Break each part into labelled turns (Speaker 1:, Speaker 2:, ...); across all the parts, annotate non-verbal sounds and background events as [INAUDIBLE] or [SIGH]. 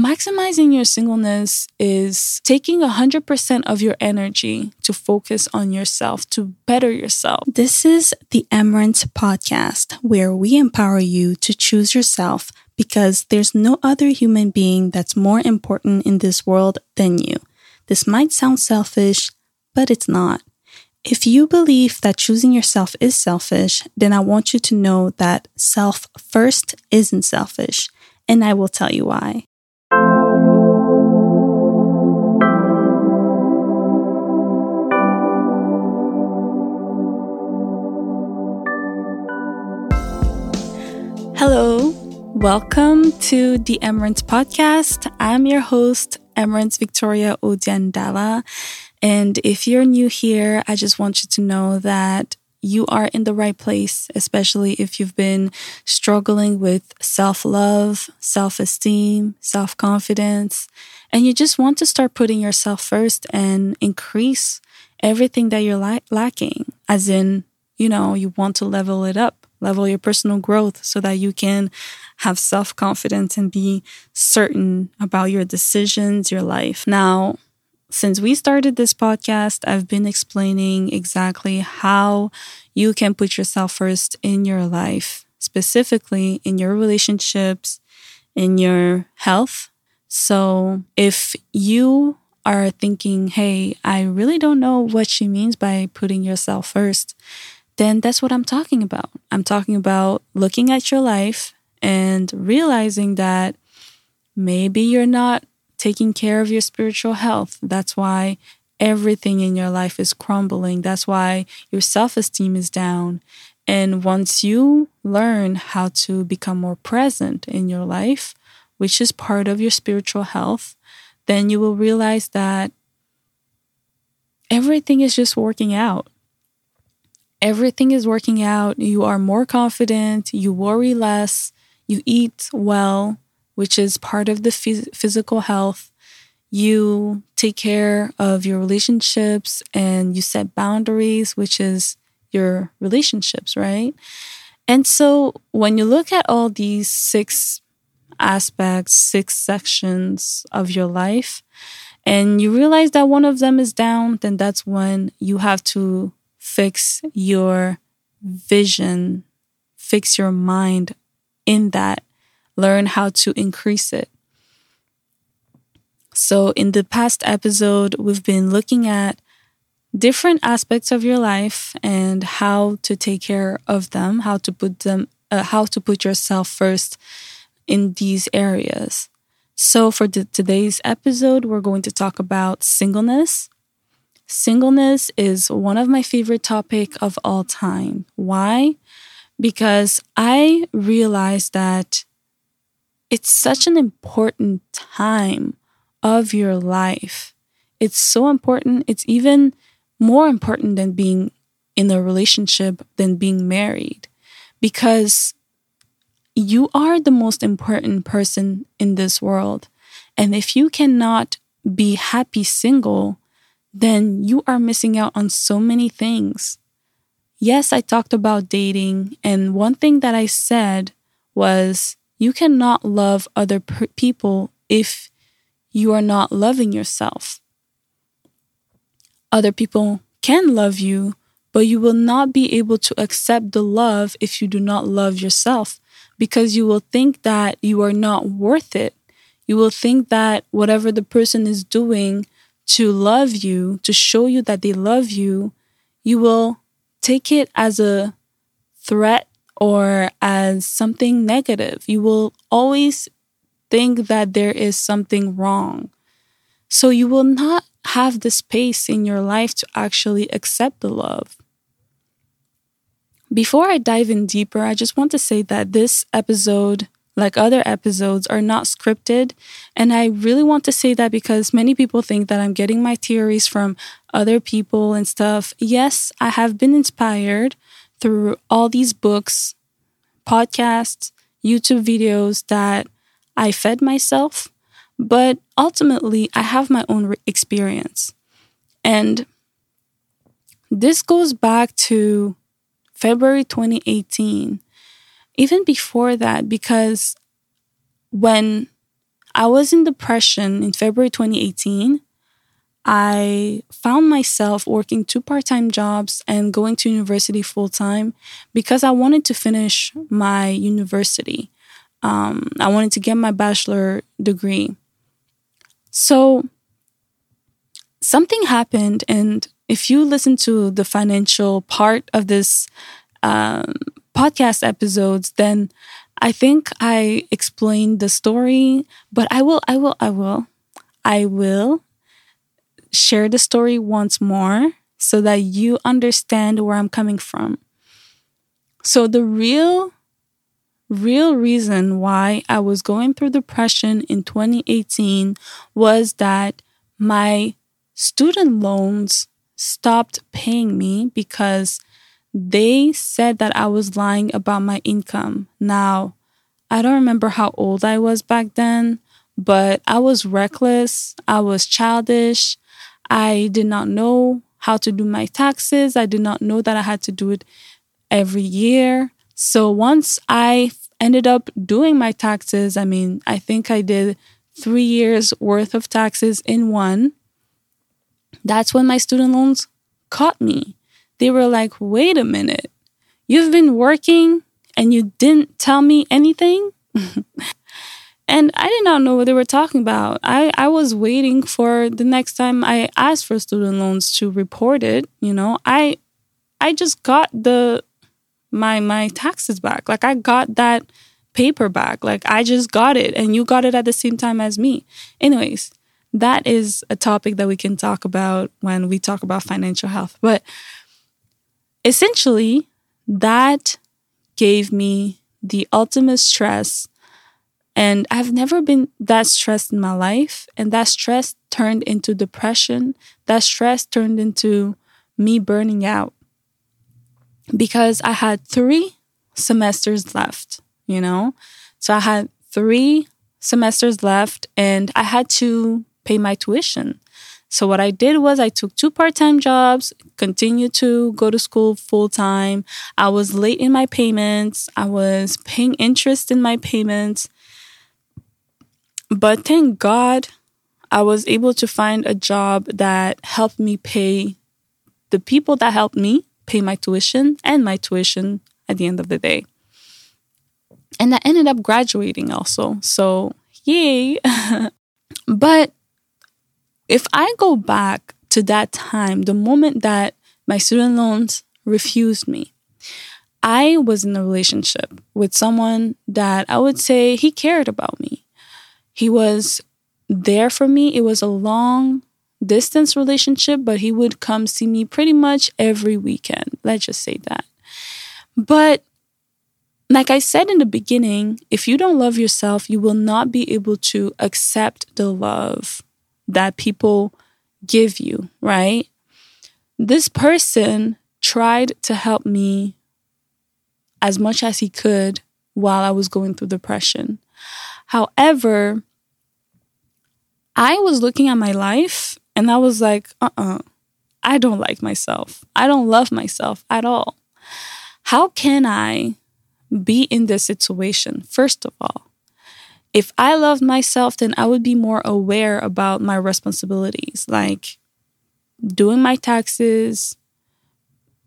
Speaker 1: maximizing your singleness is taking 100% of your energy to focus on yourself, to better yourself.
Speaker 2: This is the Emmerance podcast, where we empower you to choose yourself because there's no other human being that's more important in this world than you. This might sound selfish, but it's not. If you believe that choosing yourself is selfish, then I want you to know that self first isn't selfish, and I will tell you why. Hello, welcome to the Emmerance podcast. I'm your host, Emerence Victoria Odiandala. And if you're new here, I just want you to know that you are in the right place, especially if you've been struggling with self love, self esteem, self confidence, and you just want to start putting yourself first and increase everything that you're la- lacking, as in, you know, you want to level it up, level your personal growth so that you can have self confidence and be certain about your decisions, your life. Now, since we started this podcast, I've been explaining exactly how you can put yourself first in your life, specifically in your relationships, in your health. So if you are thinking, hey, I really don't know what she means by putting yourself first, then that's what I'm talking about. I'm talking about looking at your life and realizing that maybe you're not taking care of your spiritual health. That's why everything in your life is crumbling. That's why your self esteem is down. And once you learn how to become more present in your life, which is part of your spiritual health, then you will realize that everything is just working out. Everything is working out. You are more confident, you worry less, you eat well, which is part of the phys- physical health. You take care of your relationships and you set boundaries, which is your relationships, right? And so when you look at all these six aspects, six sections of your life, and you realize that one of them is down, then that's when you have to fix your vision, fix your mind in that learn how to increase it. So, in the past episode, we've been looking at different aspects of your life and how to take care of them, how to put them, uh, how to put yourself first in these areas. So, for the, today's episode, we're going to talk about singleness. Singleness is one of my favorite topic of all time. Why? Because I realized that it's such an important time of your life. It's so important. It's even more important than being in a relationship than being married because you are the most important person in this world. And if you cannot be happy single, then you are missing out on so many things. Yes, I talked about dating, and one thing that I said was you cannot love other per- people if you are not loving yourself. Other people can love you, but you will not be able to accept the love if you do not love yourself because you will think that you are not worth it. You will think that whatever the person is doing to love you, to show you that they love you, you will take it as a threat or as something negative. You will always think that there is something wrong. So you will not have the space in your life to actually accept the love. Before I dive in deeper, I just want to say that this episode, like other episodes, are not scripted. And I really want to say that because many people think that I'm getting my theories from other people and stuff. Yes, I have been inspired through all these books, podcasts, YouTube videos that I fed myself, but ultimately I have my own experience. And this goes back to February 2018, even before that, because when
Speaker 1: I was in depression in February 2018. I found myself working two part time jobs and going to university full time because I wanted to finish my university. Um, I wanted to get my bachelor degree. So something happened, and if you listen to the financial part of this um, podcast episodes, then I think I explained the story, but I will, I will, I will, I will share the story once more so that you understand where I'm coming from. So, the real, real reason why I was going through depression in 2018 was that my student loans stopped paying me because they said that I was lying about my income. Now, I don't remember how old I was back then, but I was reckless, I was childish, I did not know how to do my taxes. I did not know that I had to do it every year. So once I ended up doing my taxes, I mean, I think I did three years worth of taxes in one. That's when my student loans caught me. They were like, wait a minute, you've been working and you didn't tell me anything? [LAUGHS] And I did not know what they were talking about. I, I was waiting for the next time I asked for student loans to report it. You know, I I just got the my my taxes back. Like I got that paper back. Like I just got it and you got it at the same time as me. Anyways, that is a topic that we can talk about when we talk about financial health. But essentially, that gave me the ultimate stress and I've never been that stressed in my life. And that stress turned into depression. That stress turned into me burning out because I had three semesters left, you know? So I had three semesters left and I had to pay my tuition. So what I did was I took two part-time jobs, continued to go to school full time. I was late in my payments. I was paying interest in my payments. But thank God I was able to find a job that helped me pay the people that helped me pay my tuition and my tuition at the end of the day. And I ended up graduating also. So, yay. [LAUGHS] but if I go back to that time, the moment that my student loans refused me, I was in a relationship with someone that I would say he cared about me. He was there for me. It was a long distance relationship, but he would come see me pretty much every weekend. Let's just say that. But like I said in the beginning, if you don't love yourself, you will not be able to accept the love that people give you, right? This person tried to help me as much as he could while I was going through depression. However, I was looking at my life and I was like, uh uh-uh, uh I don't like myself. I don't love myself at all. How can I be in this situation? First of all, if I loved myself, then I would be more aware about my responsibilities, like doing my taxes,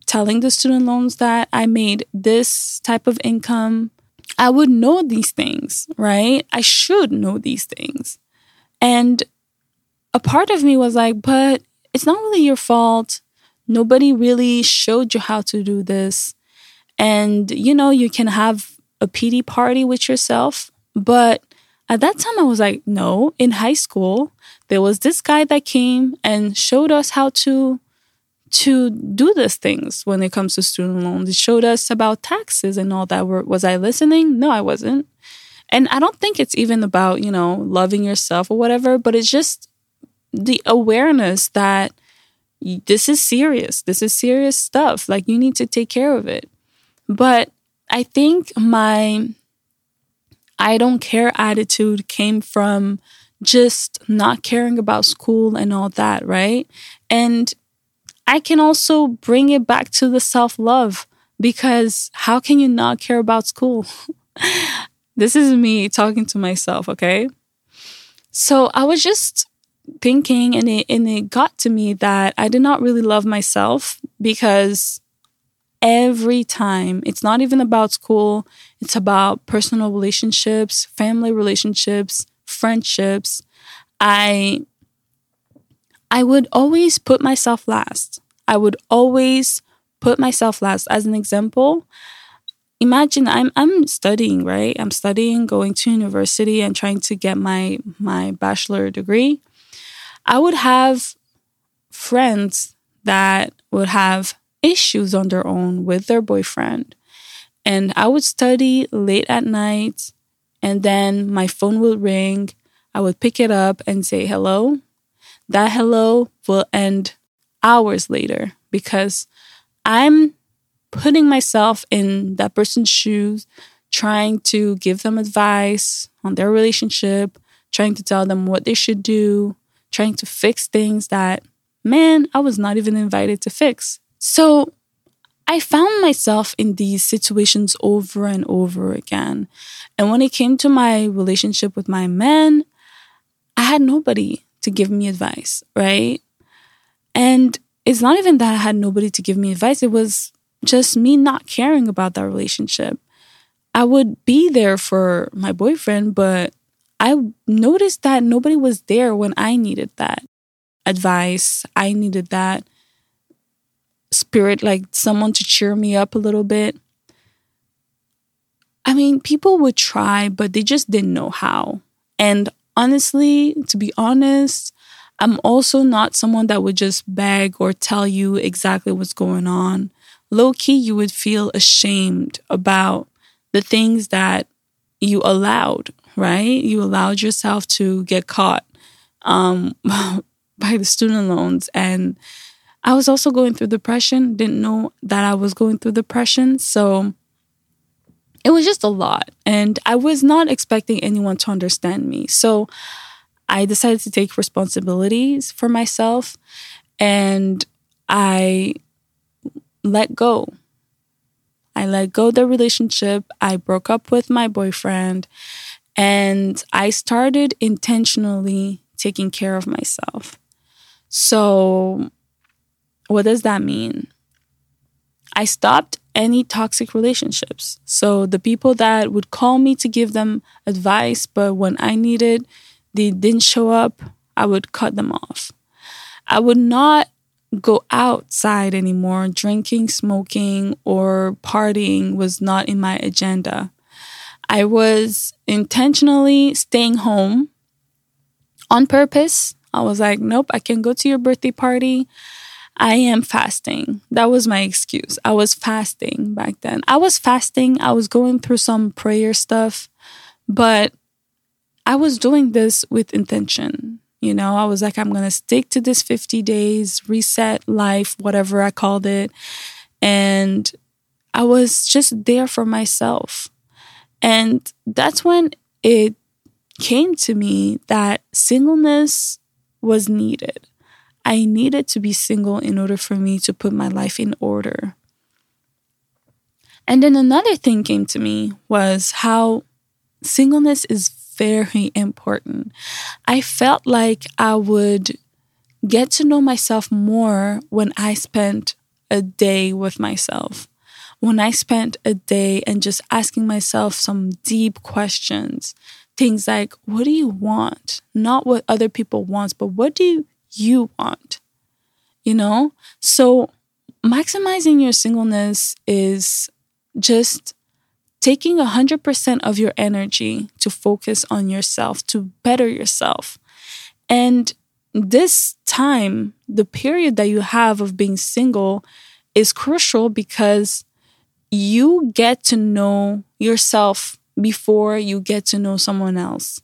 Speaker 1: telling the student loans that I made this type of income. I would know these things, right? I should know these things. And a part of me was like, but it's not really your fault. Nobody really showed you how to do this. And, you know, you can have a pity party with yourself. But at that time, I was like, no, in high school, there was this guy that came and showed us how to to do these things when it comes to student loans. It showed us about taxes and all that. Was I listening? No, I wasn't. And I don't think it's even about, you know, loving yourself or whatever, but it's just the awareness that this is serious. This is serious stuff. Like you need to take care of it. But I think my I don't care attitude came from just not caring about school and all that, right? And I can also bring it back to the self love because how can you not care about school? [LAUGHS] This is me talking to myself, okay? So I was just thinking and it and it got to me that I did not really love myself because every time it's not even about school, it's about personal relationships, family relationships, friendships. I I would always put myself last. I would always put myself last. As an example, imagine I'm I'm studying, right? I'm studying, going to university and trying to get my my bachelor degree. I would have friends that would have issues on their own with their boyfriend. And I would study late at night and then my phone will ring. I would pick it up and say hello. That hello will end hours later because I'm putting myself in that person's shoes, trying to give them advice on their relationship, trying to tell them what they should do, trying to fix things that, man, I was not even invited to fix. So I found myself in these situations over and over again. And when it came to my relationship with my man, I had nobody to give me advice, right? And it's not even that I had nobody to give me advice, it was just me not caring about that relationship. I would be there for my boyfriend, but I noticed that nobody was there when I needed that advice. I needed that spirit, like someone to cheer me up a little bit. I mean, people would try, but they just didn't know how. And honestly, to be honest, I'm also not someone that would just beg or tell you exactly what's going on low key, you would feel ashamed about the things that you allowed, right? You allowed yourself to get caught um, [LAUGHS] by the student loans. And I was also going through depression, didn't know that I was going through depression. So it was just a lot. And I was not expecting anyone to understand me. So I decided to take responsibilities for myself. And I let go. I let go the relationship. I broke up with my boyfriend and I started intentionally taking care of myself. So, what does that mean? I stopped any toxic relationships. So, the people that would call me to give them advice, but when I needed, they didn't show up, I would cut them off. I would not go outside anymore. Drinking, smoking, or partying was not in my agenda. I was intentionally staying home on purpose. I was like, nope, I can go to your birthday party. I am fasting. That was my excuse. I was fasting back then. I was fasting. I was going through some prayer stuff, but I was doing this with intention. You know, I was like, I'm going to stick to this 50 days, reset life, whatever I called it. And I was just there for myself. And that's when it came to me that singleness was needed. I needed to be single in order for me to put my life in order. And then another thing came to me was how singleness is very important. I felt like I would get to know myself more when I spent a day with myself. When I spent a day and just asking myself some deep questions. Things like, what do you want? Not what other people want, but what do you want? You know? So maximizing your singleness is just taking 100% of your energy to focus on yourself, to better yourself. And this time, the period that you have of being single is crucial because you get to know yourself before you get to know someone else.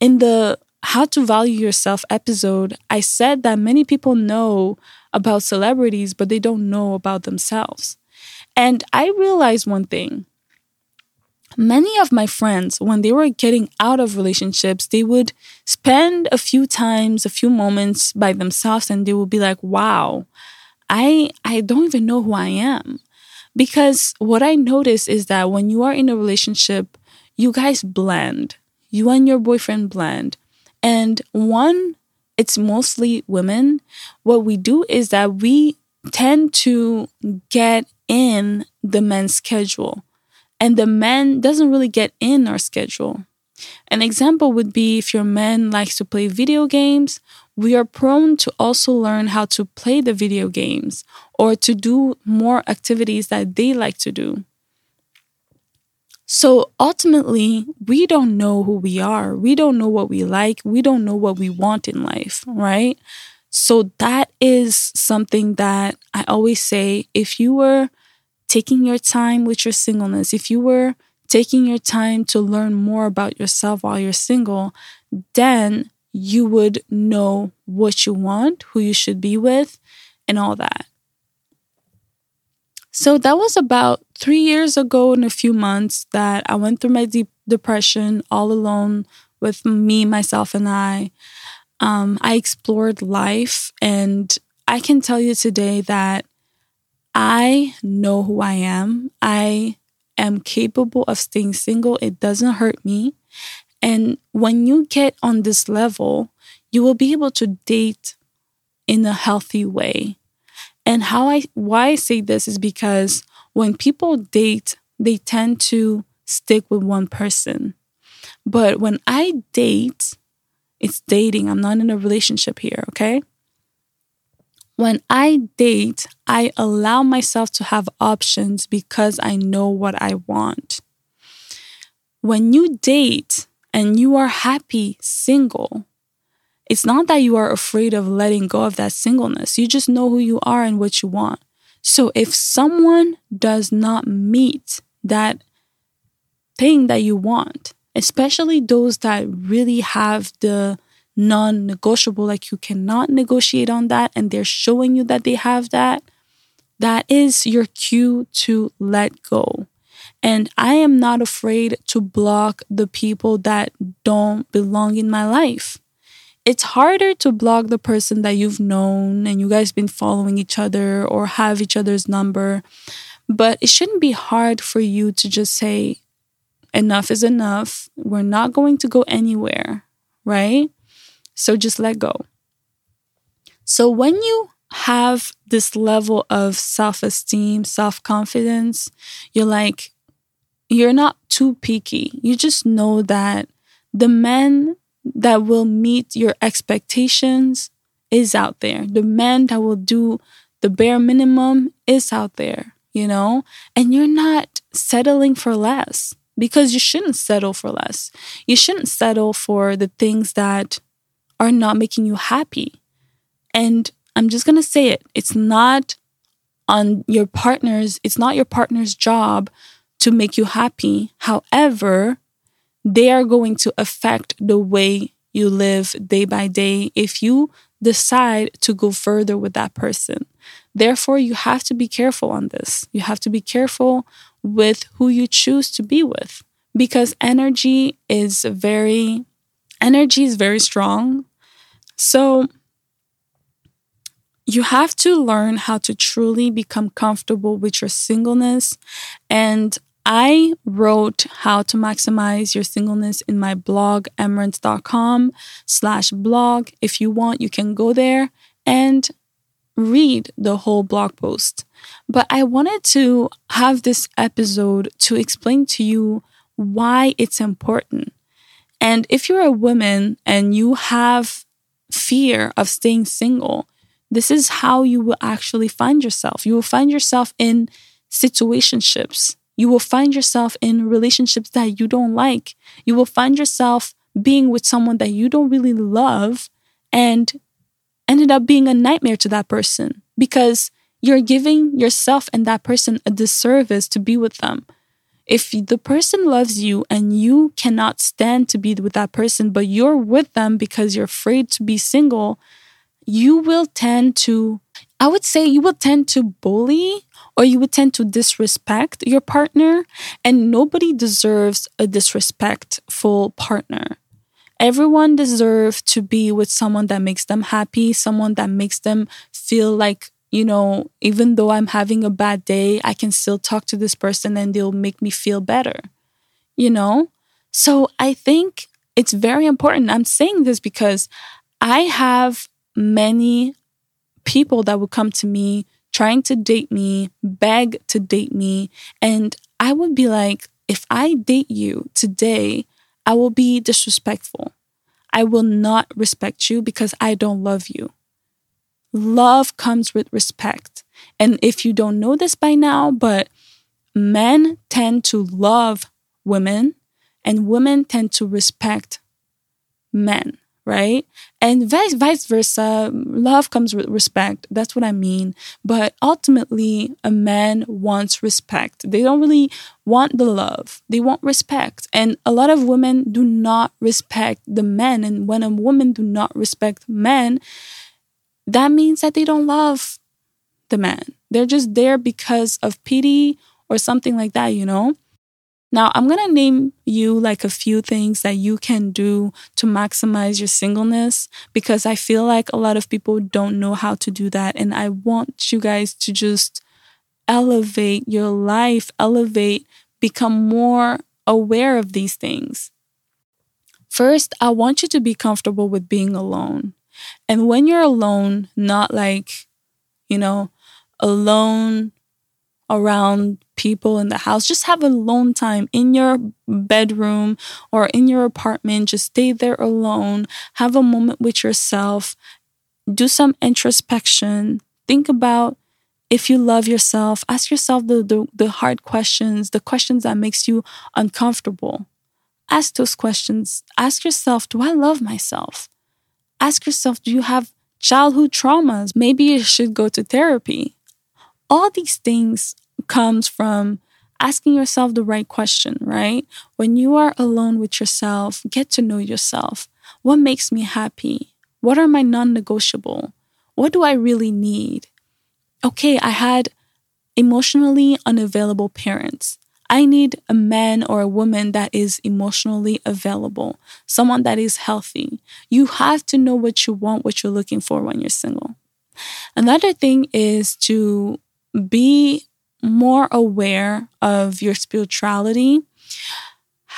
Speaker 1: In the How to Value Yourself episode, I said that many people know about celebrities, but they don't know about themselves. And I realized one thing many of my friends, when they were getting out of relationships, they would spend a few times, a few moments by themselves, and they would be like, wow, I, I don't even know who I am. Because what I notice is that when you are in a relationship, you guys blend. You and your boyfriend blend. And one, it's mostly women. What we do is that we tend to get in the men's schedule and the man doesn't really get in our schedule. An example would be if your man likes to play video games, we are prone to also learn how to play the video games or to do more activities that they like to do. So ultimately, we don't know who we are. We don't know what we like. We don't know what we want in life, right? So that is something that I always say if you were taking your time with your singleness, if you were taking your time to learn more about yourself while you're single, then you would know what you want, who you should be with, and all that. So that was about three years ago in a few months that I went through my deep depression all alone with me, myself, and I. Um, I explored life, and I can tell you today that I know who I am. I am capable of staying single. It doesn't hurt me. And when you get on this level, you will be able to date in a healthy way. And how I why I say this is because when people date, they tend to stick with one person. But when I date, it's dating. I'm not in a relationship here, okay? When I date, I allow myself to have options because I know what I want. When you date and you are happy single, it's not that you are afraid of letting go of that singleness. You just know who you are and what you want. So if someone does not meet that thing that you want, especially those that really have the non negotiable, like you cannot negotiate on that, and they're showing you that they have that, that is your cue to let go. And I am not afraid to block the people that don't belong in my life it's harder to block the person that you've known and you guys been following each other or have each other's number but it shouldn't be hard for you to just say enough is enough. We're not going to go anywhere right? So just let go. So when you have this level of self-esteem self-confidence you're like you're not too picky. You just know that the men that will meet your expectations is out there. The man that will do the bare minimum is out there, you know? And you're not settling for less because you shouldn't settle for less. You shouldn't settle for the things that are not making you happy. And I'm just going to say it it's not on your partner's, it's not your partner's job to make you happy. However, they are going to affect the way you live day by day if you decide to go further with that person. Therefore, you have to be careful on this. You have to be careful with who you choose to be with because energy is very energy is very strong. So you have to learn how to truly become comfortable with your singleness and I wrote how to maximize your singleness in my blog, emmerance.com slash blog. If you want, you can go there and read the whole blog post. But I wanted to have this episode to explain to you why it's important. And if you're a woman and you have fear of staying single, this is how you will actually find yourself. You will find yourself in situationships you will find yourself in relationships that you don't like. You will find yourself being with someone that you don't really love and ended up being a nightmare to that person because you're giving yourself and that person a disservice to be with them. If the person loves you and you cannot stand to be with that person, but you're with them because you're afraid to be single, you will tend to, I would say, you would tend to bully or you would tend to disrespect your partner, and nobody deserves a disrespectful partner. Everyone deserves to be with someone that makes them happy, someone that makes them feel like, you know, even though I'm having a bad day, I can still talk to this person and they'll make me feel better, you know? So I think it's very important. I'm saying this because I have many people that would come to me trying to date me, beg to date me. And I would be like, if I date you today, I will be disrespectful. I will not respect you because I don't love you. Love comes with respect. And if you don't know this by now, but men tend to love women and women tend to respect men right? And vice vice versa. Love comes with respect. That's what I mean. But ultimately, a man wants respect. They don't really want the love. They want respect. And a lot of women do not respect the men. And when a woman do not respect men, that means that they don't love the man. They're just there because of pity or something like that, you know? Now, I'm going to name you like a few things that you can do to maximize your singleness because I feel like a lot of people don't know how to do that. And I want you guys to just elevate your life, elevate, become more aware of these things. First, I want you to be comfortable with being alone. And when you're alone, not like, you know, alone around people in the house. Just have alone time in your bedroom or in your apartment. Just stay there alone. Have a moment with yourself. Do some introspection. Think about if you love yourself. Ask yourself the, the, the hard questions, the questions that makes you uncomfortable. Ask those questions. Ask yourself, do I love myself? Ask yourself, do you have childhood traumas? Maybe you should go to therapy all these things comes from asking yourself the right question, right? When you are alone with yourself, get to know yourself. What makes me happy? What are my non-negotiable? What do I really need? Okay, I had emotionally unavailable parents. I need a man or a woman that is emotionally available, someone that is healthy. You have to know what you want, what you're looking for when you're single. Another thing is to be more aware of your spirituality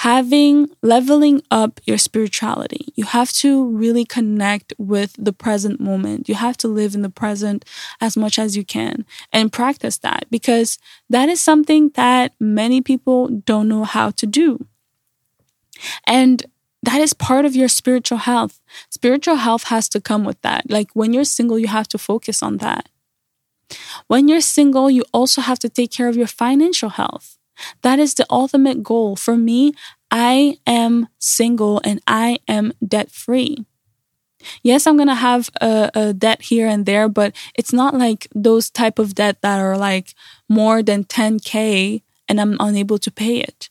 Speaker 1: having leveling up your spirituality. You have to really connect with the present moment. You have to live in the present as much as you can and practice that because that is something that many people don't know how to do. And that is part of your spiritual health. Spiritual health has to come with that. Like when you're single, you have to focus on that. When you're single, you also have to take care of your financial health. That is the ultimate goal. For me, I am single and I am debt free. Yes, I'm to have a, a, debt here and there, but it's not like those type of debt that are like more than 10K and I'm unable to pay it.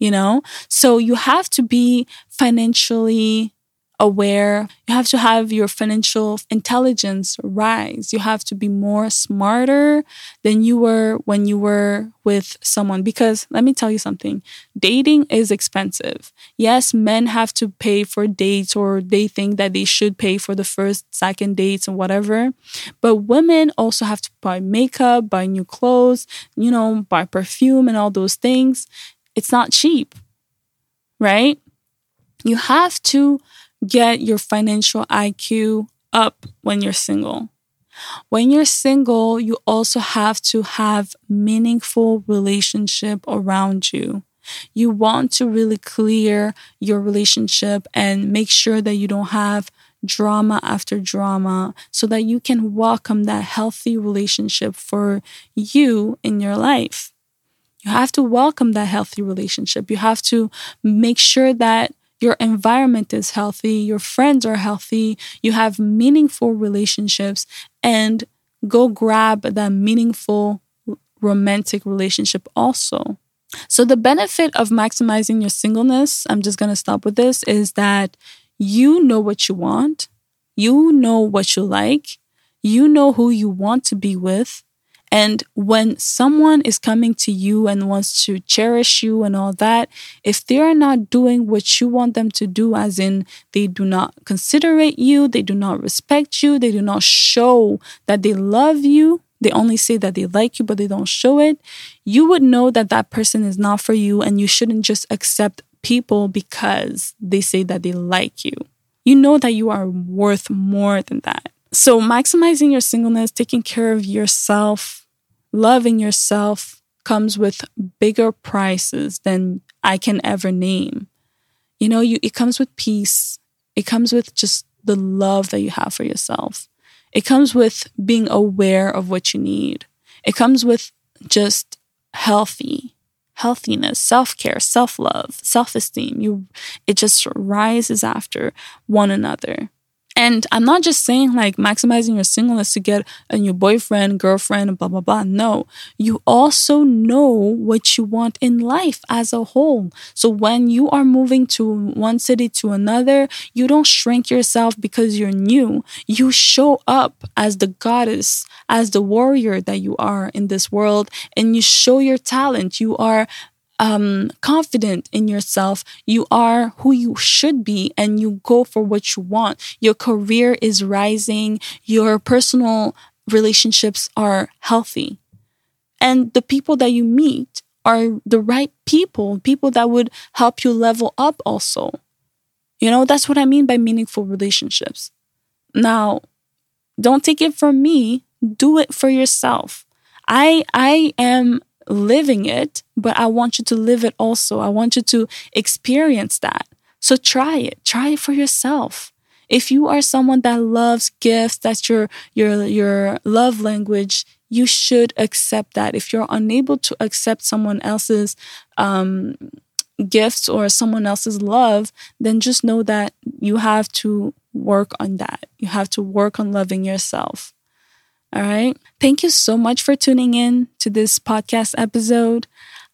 Speaker 1: You know? So you have to be financially aware. You have to have your financial intelligence rise. You have to be more smarter than you were when you were with someone. Because let me tell you something dating is expensive. Yes, men have to pay for dates or they think that they should pay for the first, second dates and whatever. But women also have to buy makeup, buy new clothes, you know, buy perfume and all those things. It's not cheap, right? You have to get your financial IQ up when you're single. When you're single, you also have to have meaningful relationship around you. You want to really clear your relationship and make sure that you don't have drama after drama so that you can welcome that healthy relationship for you in your life. You have to welcome that healthy relationship. You have to make sure that your environment is healthy, your friends are healthy, you have meaningful relationships, and go grab that meaningful romantic relationship also. So, the benefit of maximizing your singleness, I'm just going to stop with this, is that you know what you want, you know what you like, you know who you want to be with, and when someone is coming to you and wants to cherish you and all that, if they are not doing what you want them to do, as in they do not considerate you, they do not respect you, they do not show that they love you, they only say that they like you, but they don't show it, you would know that that person is not for you and you shouldn't just accept people because they say that they like you. You know that you are worth more than that. So, maximizing your singleness, taking care of yourself, loving yourself comes with bigger prices than I can ever name. You know, you, it comes with peace. It comes with just the love that you have for yourself. It comes with being aware of what you need. It comes with just healthy, healthiness, self-care, self-love, self-esteem. You it just rises after one another. And I'm not just saying like maximizing your singleness to get a new boyfriend, girlfriend, blah, blah, blah. No, you also know what you want in life as a whole. So when you are moving to one city to another, you don't shrink yourself because you're new. You show up as the goddess, as the warrior that you are in this world, and you show your talent. You are um, confident in yourself. You are who you should be and you go for what you want. Your career is rising. Your personal relationships are healthy. And the people that you meet are the right people, people that would help you level up also. You know, that's what I mean by meaningful relationships. Now, don't take it from me, do it for yourself. I I am living it, but I want you to live it also. I want you to experience that. So try it. Try it for yourself. If you are someone that loves gifts, that's your your your love language, you should accept that. If you're unable to accept someone else's um, gifts or someone else's love, then just know that you have to work on that. You have to work on loving yourself. All right. Thank you so much for tuning in to this podcast episode.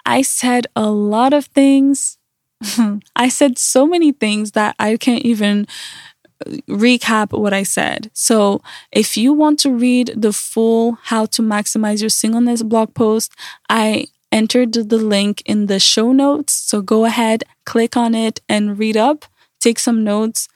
Speaker 1: I said a lot of things. [LAUGHS] I said so many things that I can't even uh, recap what I said. So, if you want to read the full How to Maximize Your Singleness blog post, I entered the link in the show notes. So, go ahead, click on it, and read up, take some notes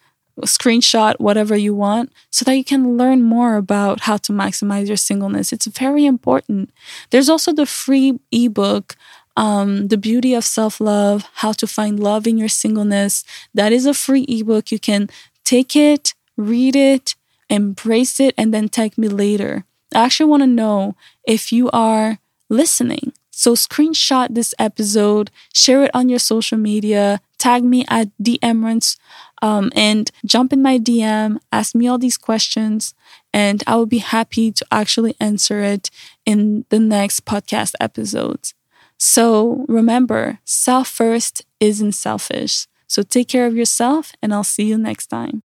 Speaker 1: screenshot whatever you want so that you can learn more about how to maximize your singleness. It's very important. There's also the free ebook, um, The Beauty of Self Love How to Find Love in Your Singleness. That is a free ebook. You can take it, read it, embrace it, and then tag me later. I actually want to know if you are listening. So, screenshot this episode, share it on your social media, tag me at TheEmmerance um, and jump in my DM, ask me all these questions, and I will be happy to actually answer it in the next podcast episodes. So remember, self first isn't selfish. So take care of yourself, and I'll see you next time.